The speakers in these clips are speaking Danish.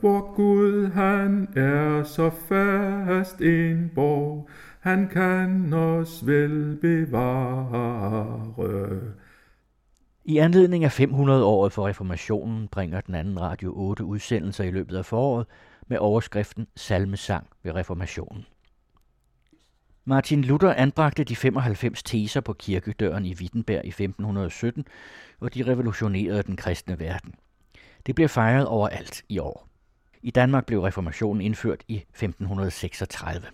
hvor Gud han er så fast en borg, han kan os vel bevare. I anledning af 500-året for reformationen bringer den anden radio 8 udsendelser i løbet af foråret med overskriften Salmesang ved reformationen. Martin Luther anbragte de 95 teser på kirkedøren i Wittenberg i 1517, hvor de revolutionerede den kristne verden. Det bliver fejret overalt i år. I Danmark blev reformationen indført i 1536.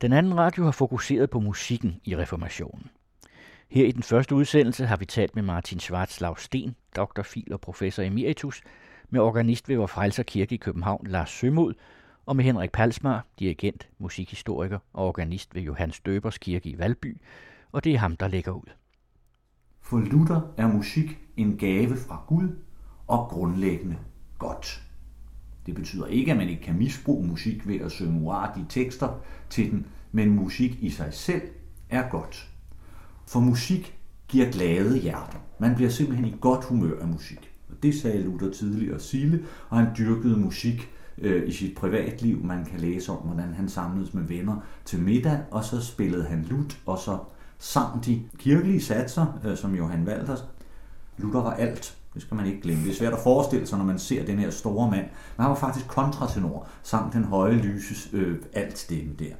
Den anden radio har fokuseret på musikken i reformationen. Her i den første udsendelse har vi talt med Martin Schwarzlav Sten, Dr. Fil og professor emeritus, med organist ved Vor Frelser Kirke i København, Lars Sømod, og med Henrik Palsmar, dirigent, musikhistoriker og organist ved Johannes Døbers Kirke i Valby, og det er ham, der lægger ud. For Luther er musik en gave fra Gud og grundlæggende godt. Det betyder ikke, at man ikke kan misbruge musik ved at synge uartige tekster til den, men musik i sig selv er godt. For musik giver glade hjerter. Man bliver simpelthen i godt humør af musik. Og det sagde Luther tidligere Sille, og han dyrkede musik øh, i sit privatliv. Man kan læse om, hvordan han samledes med venner til middag, og så spillede han lut, og så sang de kirkelige satser, øh, som Johan Walters. Luther var alt. Det skal man ikke glemme. Det er svært at forestille sig, når man ser den her store mand. Men han var faktisk kontratenor, sang den høje lyses øh, alt stemme der.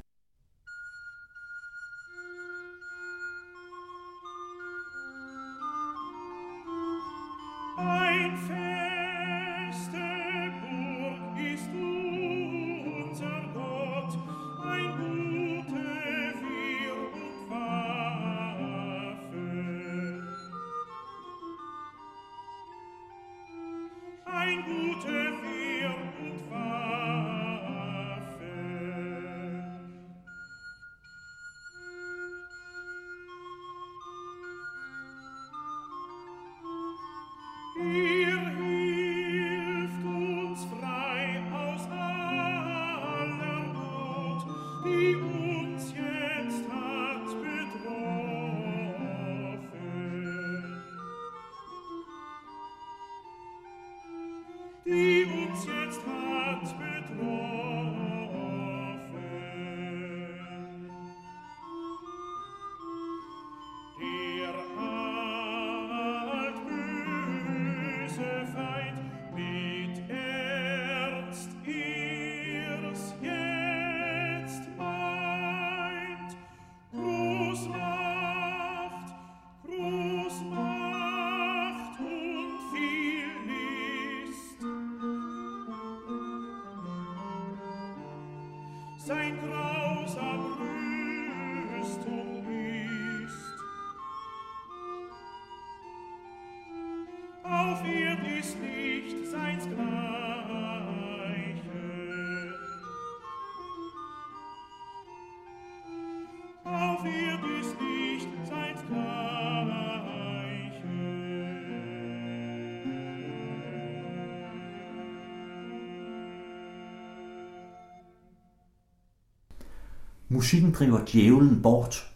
Musikken driver djævlen bort.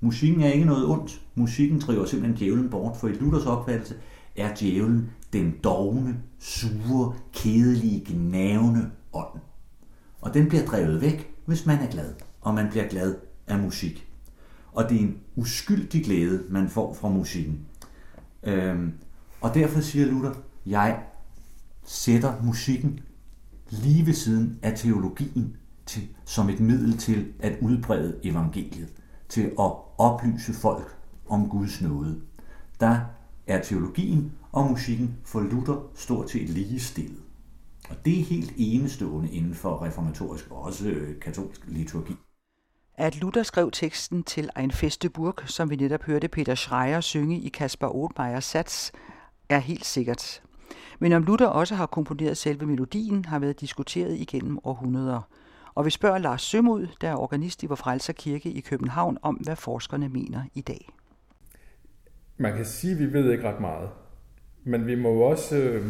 Musikken er ikke noget ondt. Musikken driver simpelthen djævlen bort, for i Luthers opfattelse er djævlen den dogne, sure, kedelige, gnavende ånd. Og den bliver drevet væk, hvis man er glad, og man bliver glad af musik. Og det er en uskyldig glæde, man får fra musikken. Øhm, og derfor siger Luther, jeg sætter musikken lige ved siden af teologien til, som et middel til at udbrede evangeliet, til at oplyse folk om Guds nåde. Der er teologien og musikken for Luther stort set lige stillet. Og det er helt enestående inden for reformatorisk og også øh, katolsk liturgi. At Luther skrev teksten til Ein feste Burg, som vi netop hørte Peter Schreier synge i Kasper Othmeyers sats, er helt sikkert. Men om Luther også har komponeret selve melodien, har været diskuteret igennem århundreder. Og vi spørger Lars Sømod, der er organist i Vor Frelser Kirke i København, om hvad forskerne mener i dag. Man kan sige, at vi ved ikke ret meget. Men vi må jo også... Øh,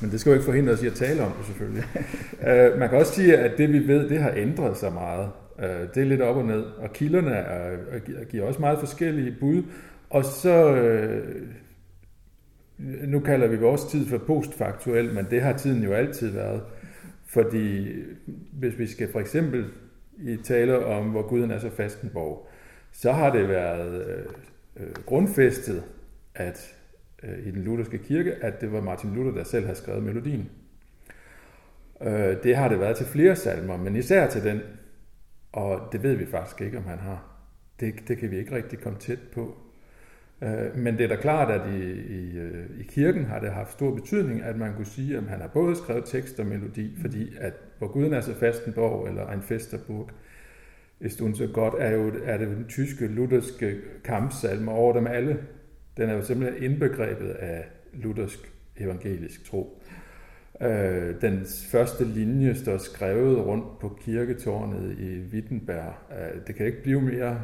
men det skal jo ikke forhindre os i at tale om det selvfølgelig. øh, man kan også sige, at det vi ved, det har ændret sig meget. Øh, det er lidt op og ned. Og kilderne er, giver også meget forskellige bud. Og så... Øh, nu kalder vi vores tid for postfaktuel, men det har tiden jo altid været. Fordi hvis vi skal for eksempel i tale om, hvor Guden er så fastenborg, så har det været øh, øh, grundfæstet, at øh, i den lutherske kirke, at det var Martin Luther, der selv har skrevet melodien. Øh, det har det været til flere salmer, men især til den, og det ved vi faktisk ikke, om han har. Det, det kan vi ikke rigtig komme tæt på. Øh, men det er da klart, at i, i, øh, i kirken har det haft stor betydning, at man kunne sige, at han har både skrevet tekst og melodi, fordi at hvor Guden er så fastenborg eller en festerburg, ist så godt, er jo er det den tyske lutherske kampsalme over dem alle. Den er jo simpelthen indbegrebet af luthersk evangelisk tro. Øh, den første linje står skrevet rundt på kirketårnet i Wittenberg. Øh, det kan ikke blive mere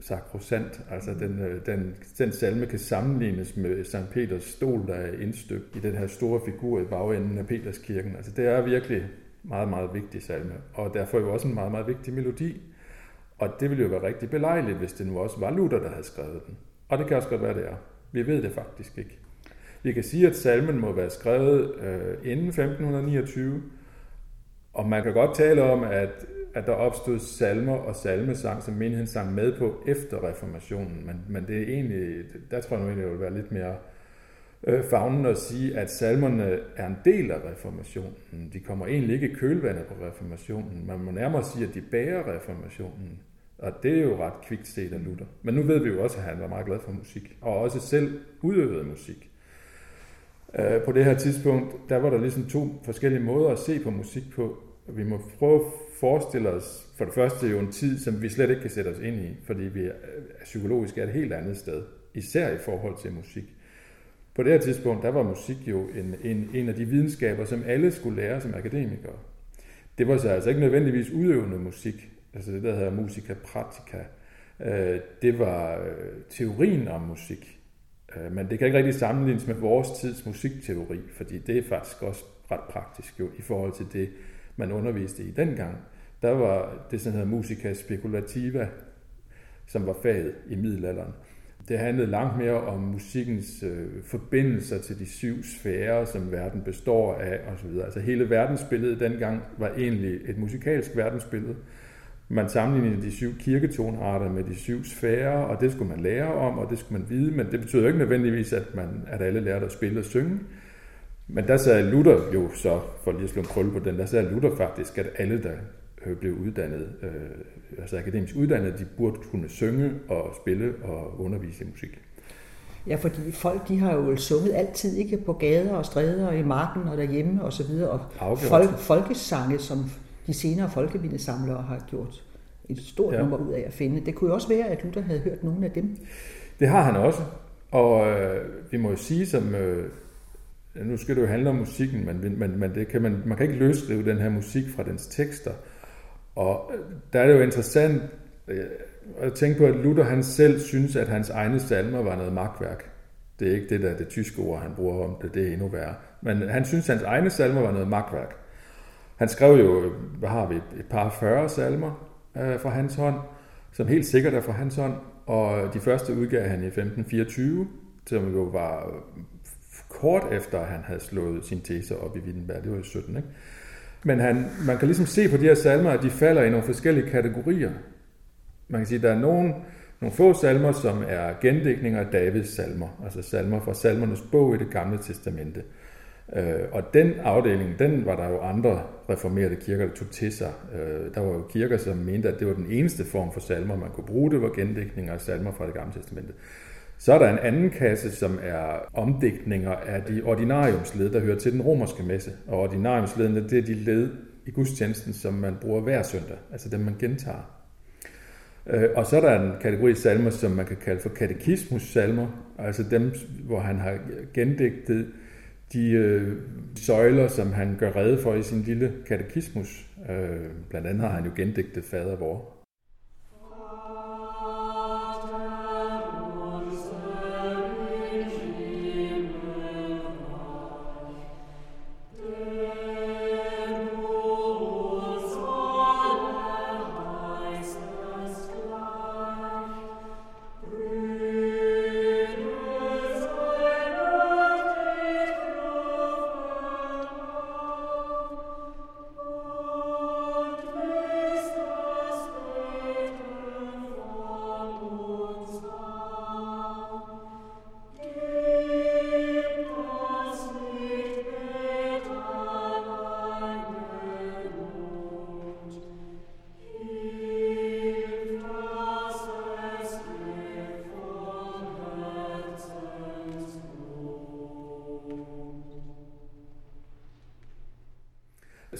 sakrosant. Altså den, øh, den, den salme kan sammenlignes med St. Peters stol, der er indstøbt i den her store figur i bagenden af Peterskirken. Altså det er virkelig meget, meget vigtig salme, og derfor jo også en meget, meget vigtig melodi. Og det ville jo være rigtig belejligt, hvis det nu også var Luther, der havde skrevet den. Og det kan også godt være, det er. Vi ved det faktisk ikke. Vi kan sige, at salmen må være skrevet øh, inden 1529, og man kan godt tale om, at at der opstod salmer og salmesang, som menigheden sang med på efter reformationen. Men, men det er egentlig, der tror jeg nu egentlig, det vil være lidt mere øh, fagnen at sige, at salmerne er en del af reformationen. De kommer egentlig ikke i kølvandet på reformationen. Man må nærmere sige, at de bærer reformationen. Og det er jo ret kvikt set af Luther. Men nu ved vi jo også, at han var meget glad for musik, og også selv udøvede musik. Øh, på det her tidspunkt, der var der ligesom to forskellige måder at se på musik på. Vi må prøve forestille os for det første jo en tid, som vi slet ikke kan sætte os ind i, fordi vi er, øh, psykologisk er et helt andet sted, især i forhold til musik. På det her tidspunkt, der var musik jo en, en, en af de videnskaber, som alle skulle lære som akademikere. Det var så altså ikke nødvendigvis udøvende musik, altså det der hedder musica pratica. Øh, det var øh, teorien om musik. Øh, men det kan ikke rigtig sammenlignes med vores tids musikteori, fordi det er faktisk også ret praktisk jo i forhold til det, man underviste i dengang, der var det, som hedder musica speculativa, som var faget i middelalderen. Det handlede langt mere om musikkens øh, forbindelser til de syv sfærer, som verden består af osv. Altså hele verdensbilledet dengang var egentlig et musikalsk verdensbillede. Man sammenlignede de syv kirketonarter med de syv sfærer, og det skulle man lære om, og det skulle man vide, men det betyder ikke nødvendigvis, at, man, at alle lærte at spille og synge. Men der sagde Luther jo så, for lige at slå en krølle på den, der sagde Luther faktisk, at alle, der øh, blev uddannet, øh, altså akademisk uddannet, de burde kunne synge og spille og undervise i musik. Ja, fordi folk, de har jo sunget altid, ikke på gader og stræder og i marken og derhjemme og så videre. Og folk, folkesange, som de senere folkevindesamlere har gjort et stort ja. nummer ud af at finde. Det kunne jo også være, at Luther havde hørt nogle af dem. Det har han også. Og øh, vi må jo sige, som øh, nu skal det jo handle om musikken, men, men, men det kan man, man kan ikke løsrive den her musik fra dens tekster. Og øh, der er det jo interessant øh, at tænke på, at Luther han selv synes, at hans egne salmer var noget magtværk. Det er ikke det der det tyske ord, han bruger om det, det er endnu værre. Men han synes, at hans egne salmer var noget magtværk. Han skrev jo, hvad har vi, et par 40 salmer øh, fra hans hånd, som helt sikkert er fra hans hånd, og de første udgav han i 1524, som jo var øh, kort efter, at han havde slået sin tese op i Wittenberg. Det var jo 17, ikke? Men han, man kan ligesom se på de her salmer, at de falder i nogle forskellige kategorier. Man kan sige, at der er nogle, nogle få salmer, som er gendækninger af Davids salmer, altså salmer fra salmernes bog i det gamle testamente. Øh, og den afdeling, den var der jo andre reformerede kirker, der tog til sig. Øh, der var jo kirker, som mente, at det var den eneste form for salmer, man kunne bruge. Det var gendækninger af salmer fra det gamle testamente. Så er der en anden kasse, som er omdækninger af de ordinariumsled, der hører til den romerske messe. Og ordinariumsledene, det er de led i gudstjenesten, som man bruger hver søndag, altså dem man gentager. Øh, og så er der en kategori salmer, som man kan kalde for katekismus-salmer, altså dem, hvor han har gendægtet de øh, søjler, som han gør rede for i sin lille katekismus. Øh, blandt andet har han jo gendigtet fader vor.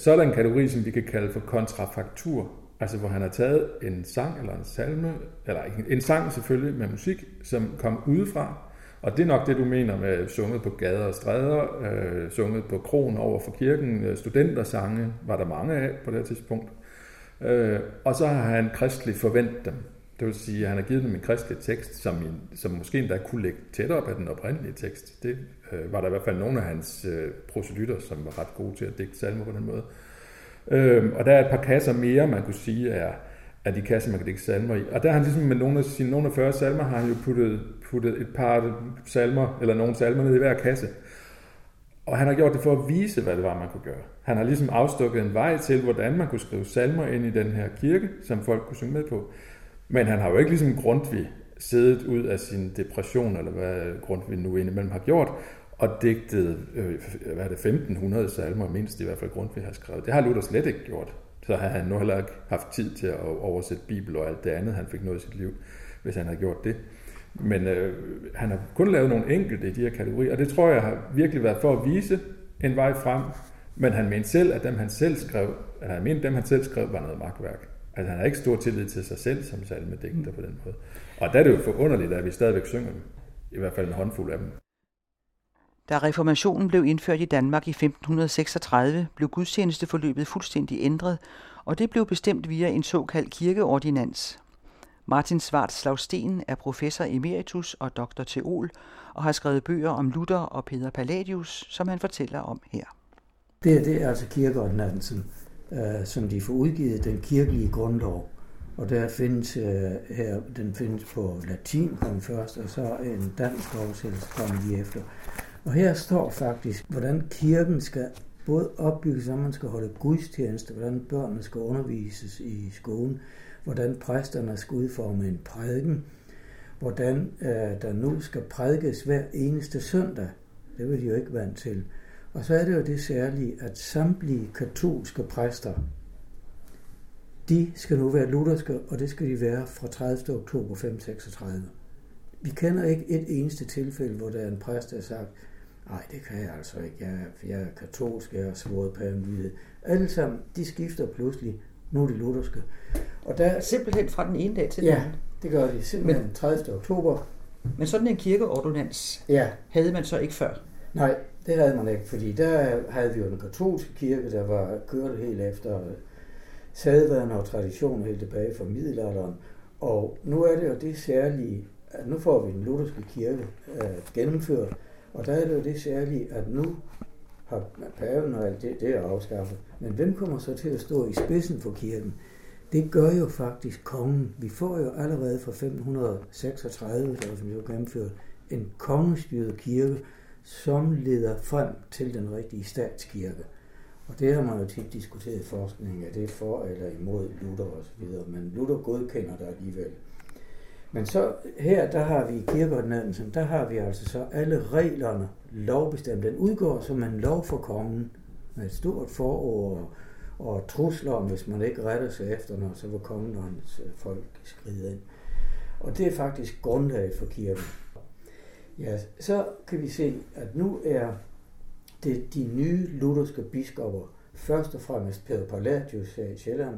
Så er der en kategori, som vi kan kalde for kontrafaktur, altså hvor han har taget en sang eller en salme, eller en sang selvfølgelig med musik, som kom udefra, og det er nok det, du mener med sunget på gader og stræder, øh, sunget på kronen over for kirken, øh, studentersange var der mange af på det tidspunkt. Øh, og så har han kristligt forventet dem. Det vil sige, at han har givet dem en kristelig tekst, som, som måske endda kunne ligge tættere op af den oprindelige tekst. Det øh, var der i hvert fald nogle af hans øh, proselytter, som var ret gode til at digte salmer på den måde. Øh, og der er et par kasser mere, man kunne sige, er, er de kasser, man kan digte salmer i. Og der har han ligesom med nogle af sine nogle af 40 salmer, har han jo puttet, puttet et par salmer, eller nogle salmer ned i hver kasse. Og han har gjort det for at vise, hvad det var, man kunne gøre. Han har ligesom afstukket en vej til, hvordan man kunne skrive salmer ind i den her kirke, som folk kunne synge med på. Men han har jo ikke ligesom Grundtvig siddet ud af sin depression, eller hvad Grundtvig nu indimellem har gjort, og digtet, øh, hvad er det, 1500 salmer, mindst i hvert fald Grundtvig har skrevet. Det har Luther slet ikke gjort. Så har han nu heller ikke haft tid til at oversætte Bibel og alt det andet, han fik noget i sit liv, hvis han havde gjort det. Men øh, han har kun lavet nogle enkelte i de her kategorier, og det tror jeg har virkelig været for at vise en vej frem. Men han mente selv, at dem han selv skrev, eller han mente, dem han selv skrev, var noget magtværk. Altså han har ikke stor tillid til sig selv som salmedigter på den måde. Og der er det jo forunderligt, at vi stadigvæk synger dem. I hvert fald en håndfuld af dem. Da reformationen blev indført i Danmark i 1536, blev gudstjenesteforløbet fuldstændig ændret, og det blev bestemt via en såkaldt kirkeordinans. Martin Svart Slagsten er professor emeritus og doktor teol og har skrevet bøger om Luther og Peter Palladius, som han fortæller om her. Det, det er altså kirkeordinansen, øh, som de får udgivet, den kirkelige grundlov. Og der findes øh, her, den findes på latin kom først, og så en dansk oversættelse kom lige efter. Og her står faktisk, hvordan kirken skal både opbygges, hvordan man skal holde gudstjeneste, hvordan børnene skal undervises i skolen, hvordan præsterne skal udforme en prædiken, hvordan øh, der nu skal prædikes hver eneste søndag. Det vil de jo ikke vant til. Og så er det jo det særlige, at samtlige katolske præster, de skal nu være lutherske, og det skal de være fra 30. oktober 536. Vi kender ikke et eneste tilfælde, hvor der er en præst, der har sagt, nej, det kan jeg altså ikke, jeg, jeg er katolsk, jeg har svoret paven Alle sammen, de skifter pludselig, nu er de lutherske. Og der, simpelthen fra den ene dag til den ja, anden? det gør de, simpelthen men, 30. oktober. Men sådan en kirkeordonans ja. havde man så ikke før? Nej, det havde man ikke, fordi der havde vi jo den katolske kirke, der var kørt helt efter sædvaner og tradition helt tilbage fra middelalderen. Og nu er det jo det særlige, at nu får vi den lutherske kirke øh, gennemført, og der er det jo det særlige, at nu har paven og alt det, det er afskaffet. Men hvem kommer så til at stå i spidsen for kirken? Det gør jo faktisk kongen. Vi får jo allerede fra 536, der som jo gennemført, en kongestyret kirke, som leder frem til den rigtige statskirke. Og det har man jo tit diskuteret i forskningen, er det for eller imod Luther osv., men Luther godkender det alligevel. Men så her, der har vi i kirkeordinansen, der har vi altså så alle reglerne lovbestemt. Den udgår som en lov for kongen med et stort forord og, trusler om, hvis man ikke retter sig efter når så vil kongen og hans øh, folk skride ind. Og det er faktisk grundlaget for kirken. Ja, så kan vi se, at nu er det de nye lutherske biskopper, først og fremmest Peter Palladius her i Sjælland,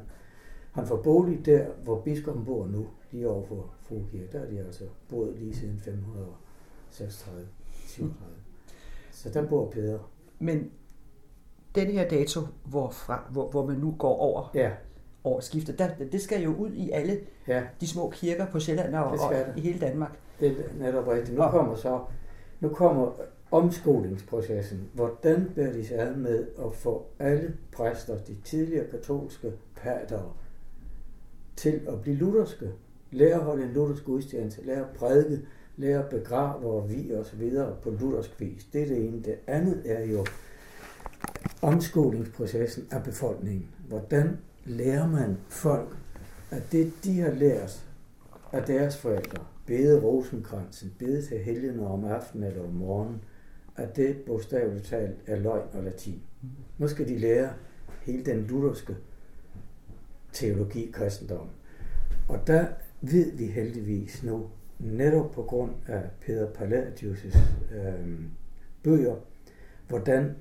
han får bolig der, hvor biskoppen bor nu, lige over for Frugekirke. Der er de altså boet lige siden 536 37 Så der bor Peter. Men den her dato, hvor, fra, hvor, hvor man nu går over, ja. Over skiftet, der, det skal jo ud i alle ja. de små kirker på Sjælland og, og i hele Danmark. Det er netop rigtigt. Nu kommer så nu kommer omskolingsprocessen. Hvordan bærer de sig ad med at få alle præster, de tidligere katolske pater, til at blive lutherske? Lære at holde en luthersk gudstjeneste, lære at prædike, lære at begrave og vi og så videre på luthersk vis. Det er det ene. Det andet er jo omskolingsprocessen af befolkningen. Hvordan lærer man folk, at det, de har lært af deres forældre, bede rosenkransen, bede til helgene om aftenen eller om morgenen, at det bogstaveligt talt er løgn og latin. Nu skal de lære hele den lutherske teologi, kristendom. Og der ved vi heldigvis nu, netop på grund af Peter Palladius' øh, bøger, hvordan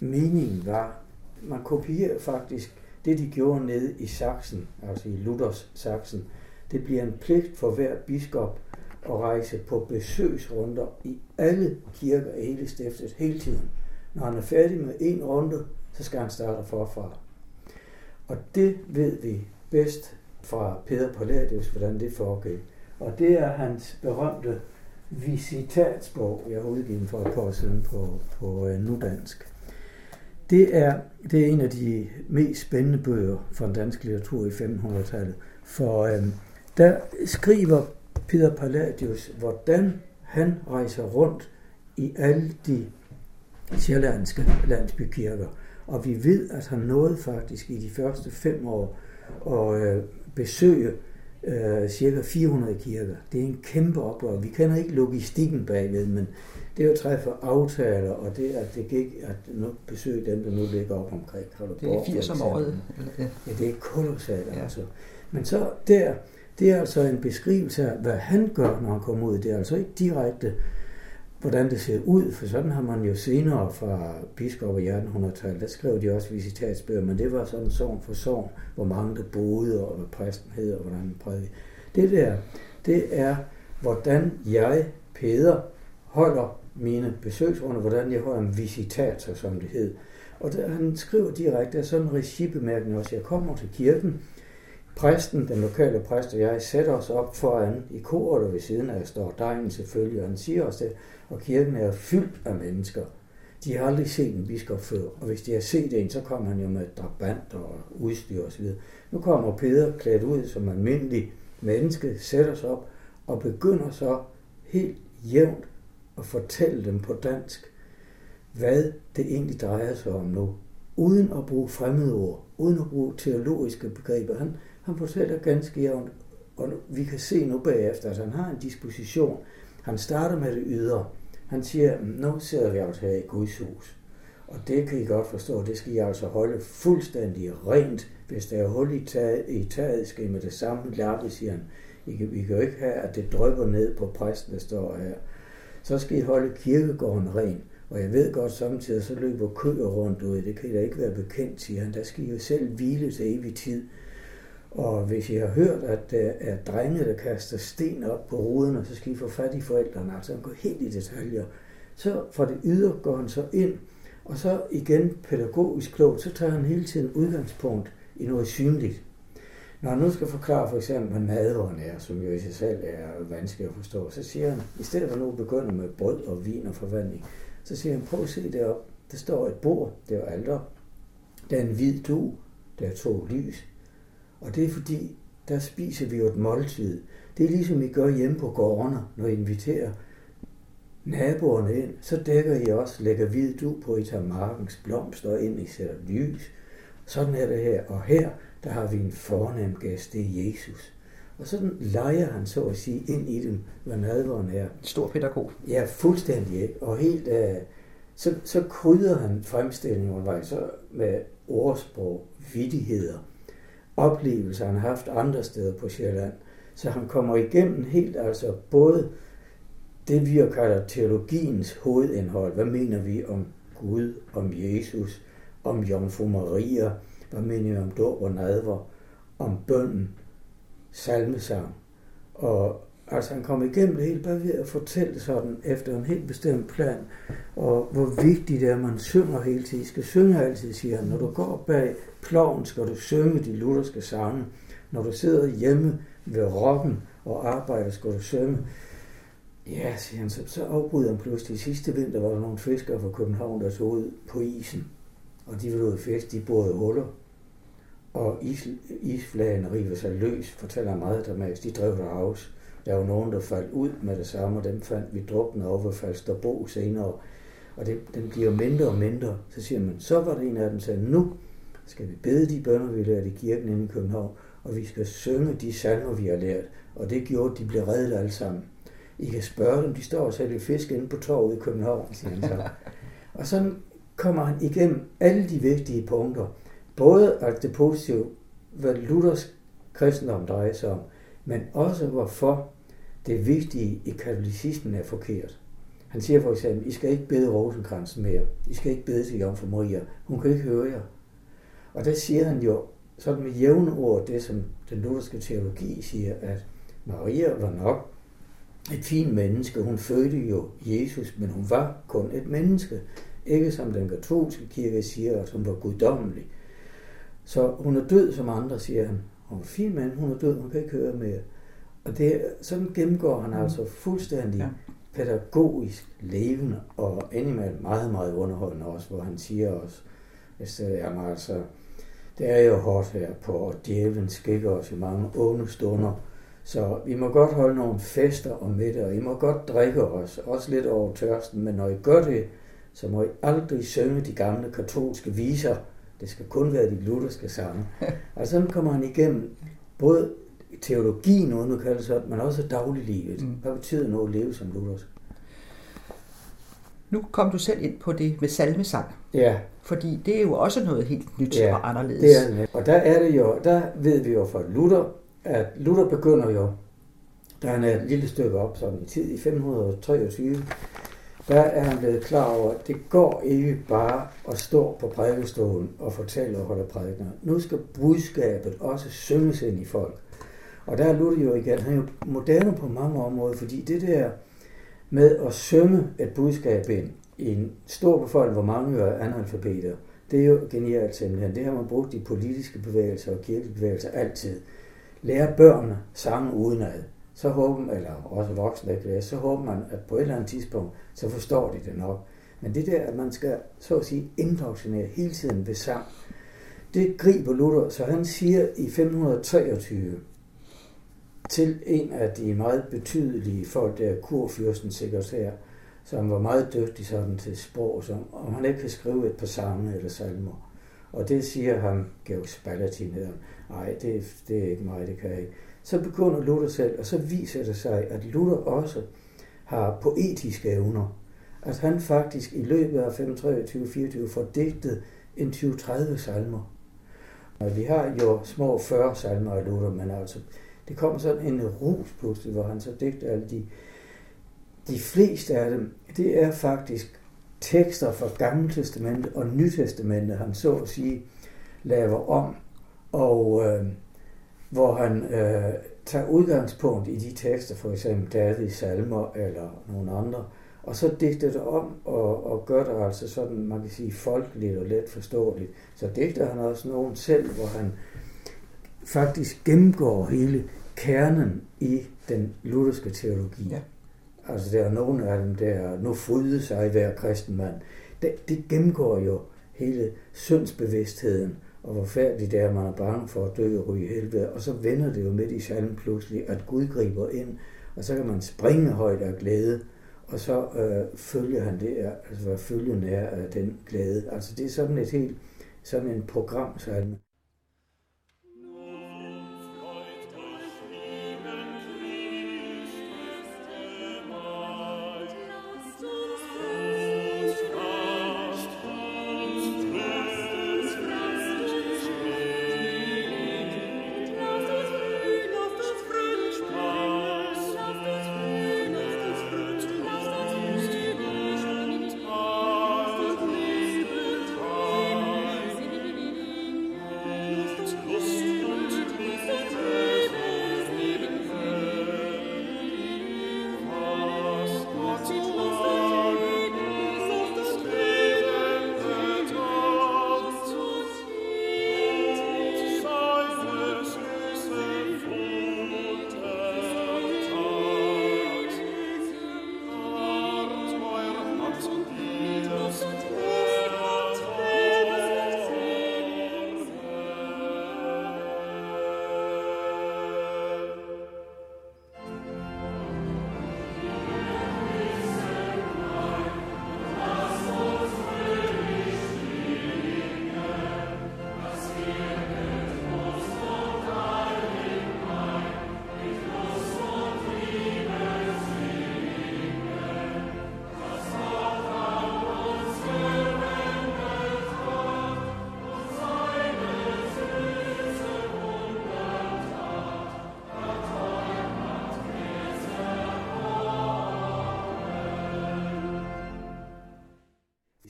meningen var man kopierer faktisk det, de gjorde nede i Sachsen, altså i Luthers Sachsen. Det bliver en pligt for hver biskop at rejse på besøgsrunder i alle kirker i hele stiftet hele tiden. Når han er færdig med en runde, så skal han starte forfra. Og det ved vi bedst fra Peter Palladius, hvordan det foregik. Og det er hans berømte visitatsbog, jeg har udgivet for et par år siden på, på uh, nudansk. Det er, det er en af de mest spændende bøger fra den danske litteratur i 1500-tallet. For øhm, der skriver Peter Palladius, hvordan han rejser rundt i alle de sjællandske landsbykirker. Og vi ved, at han nåede faktisk i de første fem år at øh, besøge øh, cirka 400 kirker. Det er en kæmpe oprør. Vi kender ikke logistikken bagved, men det er at træffe aftaler, og det at det gik at nu besøge dem, der nu ligger op omkring Kalundborg. Det er 80 om året. Ja, det er kolossalt ja. altså. Men så der, det er altså en beskrivelse af, hvad han gør, når han kommer ud. Det er altså ikke direkte, hvordan det ser ud, for sådan har man jo senere fra biskopper i 1800-tallet, der skrev de også visitatsbøger, men det var sådan sovn for sovn, hvor mange der boede, og hvad præsten hed, og hvordan han prædikede. Det der, det er, hvordan jeg, Peder, holder mine besøgsrunder, hvordan jeg holder en visitator, som det hed. Og der, han skriver direkte, at sådan en regibemærkning også, jeg kommer til kirken, præsten, den lokale præst og jeg, sætter os op foran i koret, og ved siden af står dejen selvfølgelig, og han siger os det, og kirken er fyldt af mennesker. De har aldrig set en biskop før, og hvis de har set en, så kommer han jo med drabant og udstyr osv. Nu kommer Peter klædt ud som almindelig menneske, sætter sig op og begynder så helt jævnt at fortælle dem på dansk, hvad det egentlig drejer sig om nu, uden at bruge fremmede ord, uden at bruge teologiske begreber. Han, han fortæller ganske jævnt, og vi kan se nu bagefter, at han har en disposition. Han starter med det ydre. Han siger, mm, nu sidder vi altså her i Guds hus. Og det kan I godt forstå, det skal I altså holde fuldstændig rent. Hvis der er hul i taget, i taget skal I med det samme lappe, siger han. I kan, vi kan jo ikke have, at det drypper ned på præsten, der står her så skal I holde kirkegården ren. Og jeg ved godt samtidig, så løber køer rundt ud. Det kan I da ikke være bekendt, siger han. Der skal I jo selv hvile til evig tid. Og hvis I har hørt, at øh, der er drenge, der kaster sten op på ruderne, så skal I få fat i forældrene. Altså han går helt i detaljer. Så fra det ydre går han så ind, og så igen pædagogisk klogt, så tager han hele tiden udgangspunkt i noget synligt. Når han nu skal forklare for eksempel, hvad nadveren er, som jo i sig selv er vanskeligt at forstå, så siger han, i stedet for nu at begynde med brød og vin og forvandling, så siger han, prøv at se derop. Der står et bord, det er alder. Der er en hvid du, der er to lys. Og det er fordi, der spiser vi jo et måltid. Det er ligesom I gør hjemme på gårdene, når I inviterer naboerne ind. Så dækker I også, lægger hvid du på, I tager markens blomster ind, I sætter lys. Sådan er det her. Og her, der har vi en fornem gæst, det er Jesus. Og sådan leger han så at sige ind i dem, hvad nadveren er. Stor pædagog. Ja, fuldstændig. Og helt, uh, så, så krydder han fremstillingen undervejs med ordsprog, vidigheder, oplevelser, han har haft andre steder på Sjælland. Så han kommer igennem helt, altså både det, vi kalder teologiens hovedindhold. Hvad mener vi om Gud, om Jesus, om Jomfru Maria, hvad mener vi om dåb og nadver, om bønden, salmesang. Og altså han kom igennem det hele bare ved at fortælle sådan efter en helt bestemt plan, og hvor vigtigt det er, at man synger hele tiden. I skal synge altid, siger han. Når du går bag ploven, skal du synge de lutherske sange. Når du sidder hjemme ved rokken og arbejder, skal du synge. Ja, siger han, så, så afbryder han pludselig. Sidste vinter var der nogle fiskere fra København, der tog ud på isen og de ville ud fisk, de boede huller, og is, isflagen river sig løs, fortæller meget dramatisk. De drev der afs. Der var nogen, der faldt ud med det samme, og dem fandt vi drukne over ved Falsterbo senere. Og det, dem bliver mindre og mindre. Så siger man, så var det en af dem, der sagde, nu skal vi bede de bønder, vi lærte i kirken inde i København, og vi skal synge de salmer, vi har lært. Og det gjorde, at de blev reddet alle sammen. I kan spørge dem, de står og sælger fisk inde på torvet i København, siger han så. Og sådan kommer han igennem alle de vigtige punkter. Både alt det positive, hvad Luthers kristendom drejer sig om, men også hvorfor det vigtige i katolicismen er forkert. Han siger for eksempel, I skal ikke bede Rosenkransen mere. I skal ikke bede til Jomfru Maria. Hun kan ikke høre jer. Og der siger han jo sådan med jævne ord det, som den lutherske teologi siger, at Maria var nok et fint menneske. Hun fødte jo Jesus, men hun var kun et menneske. Ikke som den katolske kirke siger, at hun var guddommelig. Så hun er død, som andre siger han. Hun er fin mand, hun er død, hun kan ikke høre mere. Og det, sådan gennemgår han mm. altså fuldstændig ja. pædagogisk levende, og indimellem meget, meget underholdende også, hvor han siger også, hvis det er altså, det er jo hårdt her på, og djævlen skikker os i mange onde stunder. Så vi må godt holde nogle fester og middag, og I må godt drikke os, også lidt over tørsten, men når I gør det, så må I aldrig synge de gamle katolske viser. Det skal kun være de lutherske sange. Og sådan kommer han igennem både teologien, uden at kalde det sådan, men også dagliglivet. Mm. Hvad betyder noget at leve som luthersk? Nu kom du selv ind på det med salmesang. Ja. Fordi det er jo også noget helt nyt ja, og anderledes. det er det. Og der er det jo, der ved vi jo fra Luther, at Luther begynder jo, da han er et lille stykke op, som i tid i 523, der er han blevet klar over, at det går ikke bare at stå på prædikestolen og fortælle og holde prædikener. Nu skal budskabet også synges ind i folk. Og der er Luther jo igen, han er jo moderne på mange områder, fordi det der med at synge et budskab ind i en stor befolkning, hvor mange er analfabeter, det er jo genialt simpelthen. Det har man brugt i politiske bevægelser og kirkelige bevægelser altid. Lære børnene sange udenad. Så håber man, eller også voksne, ikke læse, så håber man, at på et eller andet tidspunkt, så forstår de det nok. Men det der, at man skal, så at sige, indoktrinere hele tiden ved sang, det griber Luther, så han siger i 523, til en af de meget betydelige folk, der kurfyrstens sekretær, som var meget dygtig sådan til sprog, som, om han ikke kan skrive et par sange eller salmer. Og det siger han, Georg Spalatin hedder nej, det, det er ikke mig, det kan jeg ikke. Så begynder Luther selv, og så viser det sig, at Luther også har poetiske evner. At han faktisk i løbet af 523-24 får digtet en 20-30 salmer. Og vi har jo små 40 salmer af Luther, men altså det kom sådan en rus pludselig, hvor han så digte alle de, de fleste af dem, det er faktisk tekster fra Gamle Testamentet og Nytestamentet, han så at sige laver om, og øh, hvor han øh, tager udgangspunkt i de tekster, for eksempel Davids salmer eller nogle andre, og så digter det om og, og gør det altså sådan, man kan sige, folkeligt og let forståeligt. Så digter han også nogen selv, hvor han faktisk gennemgår hele kernen i den lutherske teologi. Ja. Altså der er nogle af dem, der nu fryde sig hver kristen mand. Det, det gennemgår jo hele syndsbevidstheden, og hvor færdigt det er, at man er bange for at dø og ryge i helvede. Og så vender det jo midt i salmen pludselig, at Gud griber ind, og så kan man springe højt af glæde, og så øh, følger han det, altså hvad følgen er af den glæde. Altså det er sådan et helt, sådan en programsalme.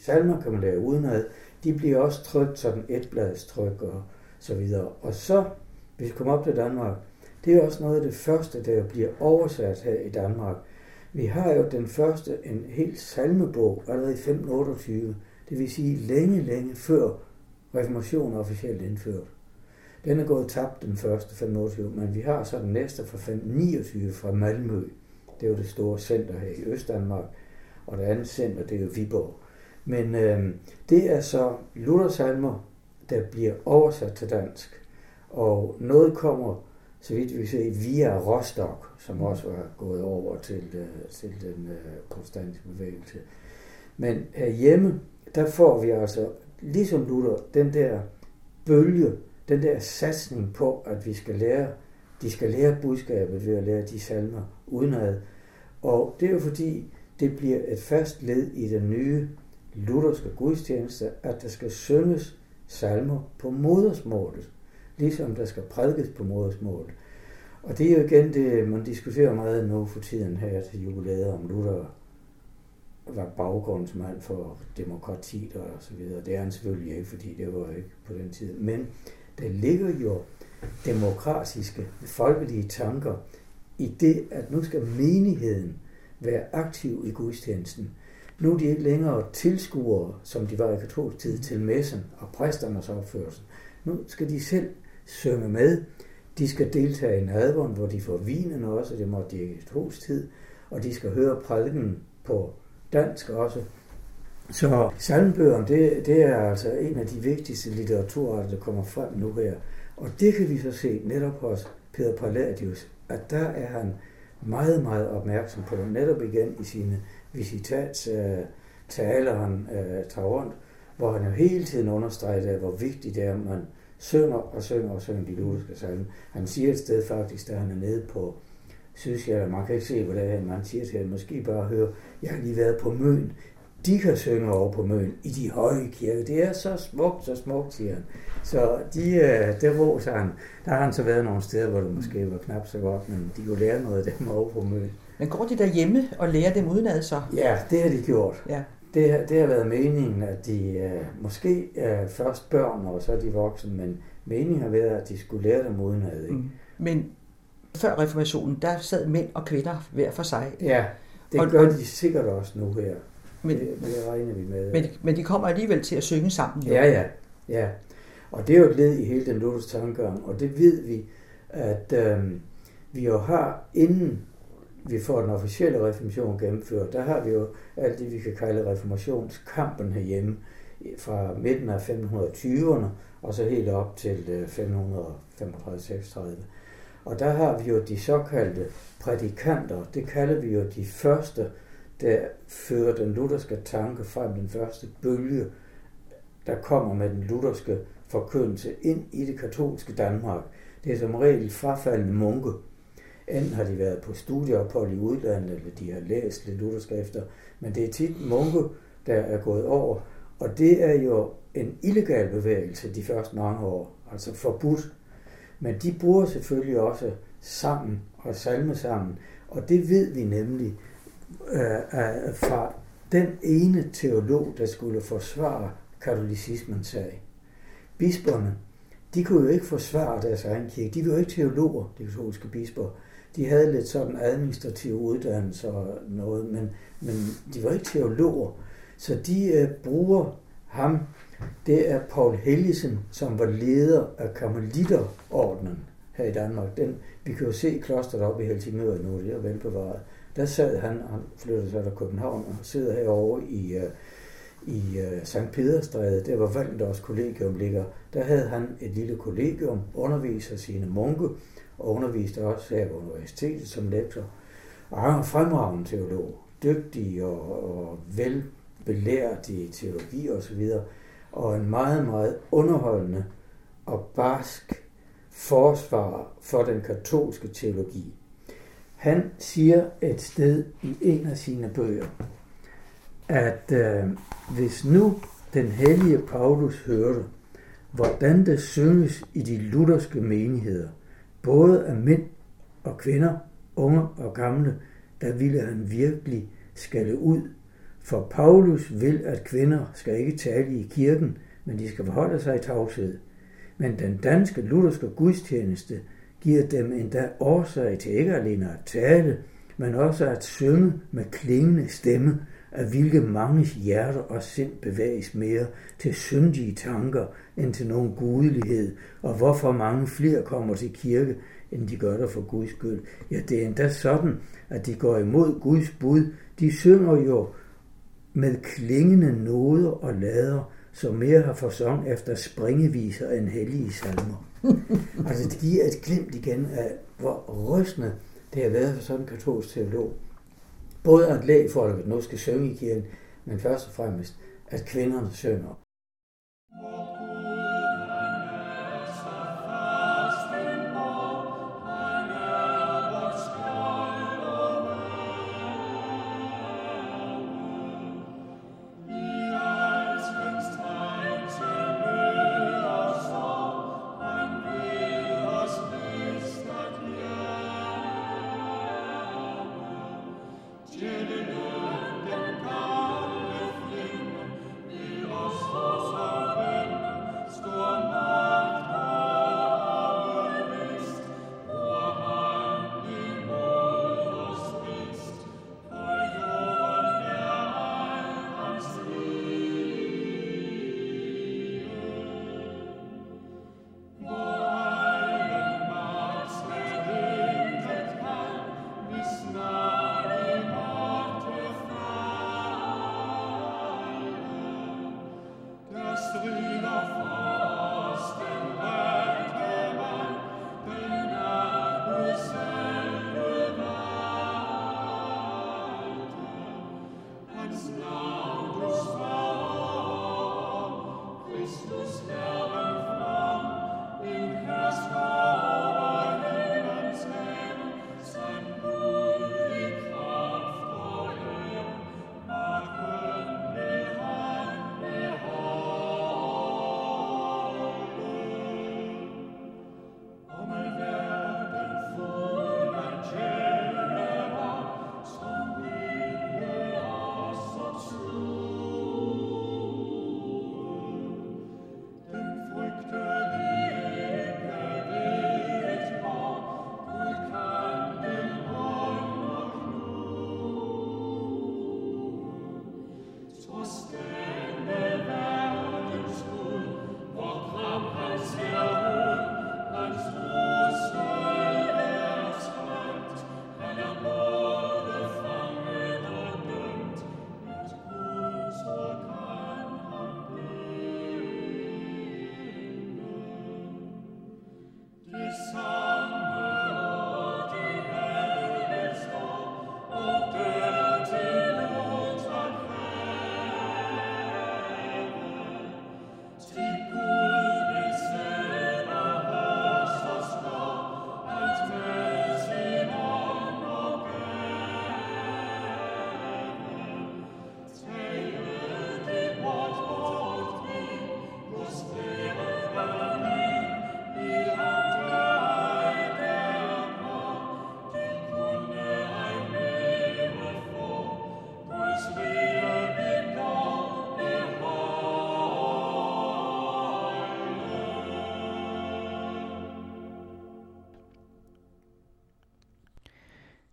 Salmer kan man lave udenad. de bliver også trykt sådan etbladstryk og så videre. Og så, hvis vi kommer op til Danmark, det er også noget af det første, der bliver oversat her i Danmark. Vi har jo den første, en helt salmebog, allerede i 1528, det vil sige længe, længe før reformationen er officielt indført. Den er gået tabt den første 1528, men vi har så den næste fra 1529 fra Malmø. Det er jo det store center her i Østdanmark, og det andet center, det er jo Viborg. Men øh, det er så Luthersalmer, der bliver oversat til dansk. Og noget kommer, så vidt vi ser, via Rostock, som også var gået over til, øh, til den øh, protestantiske bevægelse. Men øh, herhjemme, der får vi altså, ligesom Luther, den der bølge, den der satsning på, at vi skal lære, de skal lære budskabet ved at lære de salmer udenad. Og det er jo fordi, det bliver et fast led i den nye lutherske gudstjeneste, at der skal synges salmer på modersmålet, ligesom der skal prædikes på modersmålet. Og det er jo igen det, man diskuterer meget nu for tiden her til jubilæet, om Luther var baggrundsmand for demokrati og så videre. Det er han selvfølgelig ikke, fordi det var ikke på den tid. Men der ligger jo demokratiske, folkelige tanker i det, at nu skal menigheden være aktiv i gudstjenesten. Nu er de ikke længere tilskuere, som de var i katolsk tid, til messen og præsternes opførsel. Nu skal de selv synge med. De skal deltage i nadvånd, hvor de får vinen også, det måtte de ikke i katolsk tid. Og de skal høre prædiken på dansk også. Så salmbøgerne, det, det er altså en af de vigtigste litteraturarter, der kommer frem nu her. Og det kan vi så se netop hos Peter Palladius, at der er han meget, meget opmærksom på, netop igen i sine visitats øh, taler, han øh, tager rundt, hvor han jo hele tiden understreger, hvor vigtigt det er, at man synger og synger og synger de lutherske salme. Han siger et sted faktisk, da han er nede på Sydsjælland, man kan ikke se, hvor det er, men han siger til ham, måske bare høre, jeg har lige været på Møn, de kan synge over på Møn i de høje kirker. Det er så smukt, så smukt, siger han. Så de, øh, det roser han. Der har han så været nogle steder, hvor det måske var knap så godt, men de kunne lære noget af dem over på Møn. Men går de derhjemme og lærer dem udenad så? Ja, det har de gjort. Ja. Det, har, det har været meningen, at de uh, måske uh, først børn, og så er de voksne, men meningen har været, at de skulle lære dem udenad. Ikke? Mm. Men før reformationen, der sad mænd og kvinder hver for sig. Ja, det og, gør de sikkert også nu her. Men, det, det regner vi med. Men, men de kommer alligevel til at synge sammen. Jo. Ja, ja, ja. Og det er jo et led i hele den lutherske tankegang, og det ved vi, at øh, vi jo har, inden vi får den officielle reformation gennemført, der har vi jo alt det, vi kan kalde reformationskampen herhjemme, fra midten af 1520'erne og så helt op til øh, 1535-36. Og der har vi jo de såkaldte prædikanter, det kalder vi jo de første, der fører den lutherske tanke frem, den første bølge, der kommer med den lutherske forkyndelse ind i det katolske Danmark. Det er som regel frafaldende munke. Enten har de været på studieophold i udlandet, eller de har læst lidt lutherskrifter, men det er tit munke, der er gået over. Og det er jo en illegal bevægelse de første mange år, altså forbudt. Men de bruger selvfølgelig også sammen og salmesangen, og det ved vi nemlig øh, fra den ene teolog, der skulle forsvare katolicismen sag. Bisperne, de kunne jo ikke forsvare deres egen kirke. De var jo ikke teologer, de katolske bisper. De havde lidt sådan administrative uddannelser og noget, men, men de var ikke teologer. Så de øh, bruger ham. Det er Paul Helgesen, som var leder af karmeliterordenen her i Danmark. Den, vi kan jo se klosteret op i Helsingør nu, det er velbevaret. Der sad han, han flyttede sig til København, og sidder herovre i, øh, i øh, St. Pederstræde, der hvor Valdendors kollegium ligger. Der havde han et lille kollegium, underviser sine munke, og underviste også her på universitetet som lektor. Og han var fremragende teolog, dygtig og, og velbelært i teologi og så videre, og en meget, meget underholdende og barsk forsvar for den katolske teologi. Han siger et sted i en af sine bøger, at øh, hvis nu den hellige Paulus hørte, hvordan det synges i de lutherske menigheder, både af mænd og kvinder, unge og gamle, der ville han virkelig skalle ud. For Paulus vil, at kvinder skal ikke tale i kirken, men de skal forholde sig i tavshed. Men den danske lutherske gudstjeneste giver dem endda årsag til ikke alene at tale, men også at synge med klingende stemme, af hvilke manges hjerter og sind bevæges mere til syndige tanker end til nogen gudelighed, og hvorfor mange flere kommer til kirke, end de gør der for Guds skyld. Ja, det er endda sådan, at de går imod Guds bud. De synger jo med klingende noder og lader, som mere har forsong efter springeviser end hellige salmer. altså, det giver et glimt igen af, hvor rystende det har været for sådan en katolsk teolog. Både at lægfolket nu skal synge i kirken, men først og fremmest, at kvinderne synger.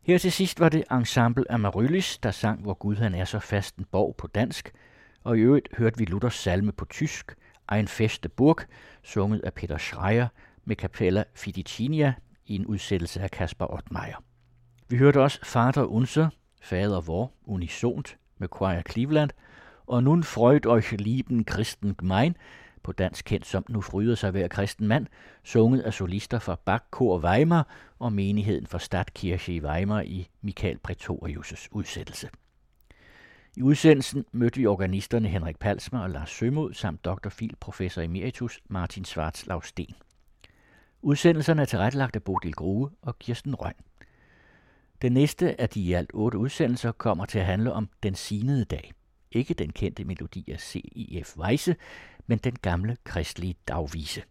Her til sidst var det Ensemble Amaryllis, der sang Hvor Gud han er så fast en borg på dansk, og i øvrigt hørte vi Luthers salme på tysk, Ein feste Burg, sunget af Peter Schreier med Capella Fidicinia i en udsættelse af Kasper Ottmeier. Vi hørte også Vater Unser, Fader vor, unisont med Choir Cleveland, og nun freut euch lieben Christen gemein, på dansk kendt som Nu fryder sig hver kristen mand, sunget af solister fra Bakkor Weimar og menigheden for Stadtkirche i Weimar i Michael Pretorius' udsættelse. I udsendelsen mødte vi organisterne Henrik Palsmer og Lars Sømod samt Dr. Phil, professor emeritus Martin Svarts Lausten. Udsendelserne er tilrettelagt af Bodil Grue og Kirsten Røn. Den næste af de i alt otte udsendelser kommer til at handle om den sinede dag. Ikke den kendte melodi af C.I.F. Weisse, men den gamle kristelige dagvise.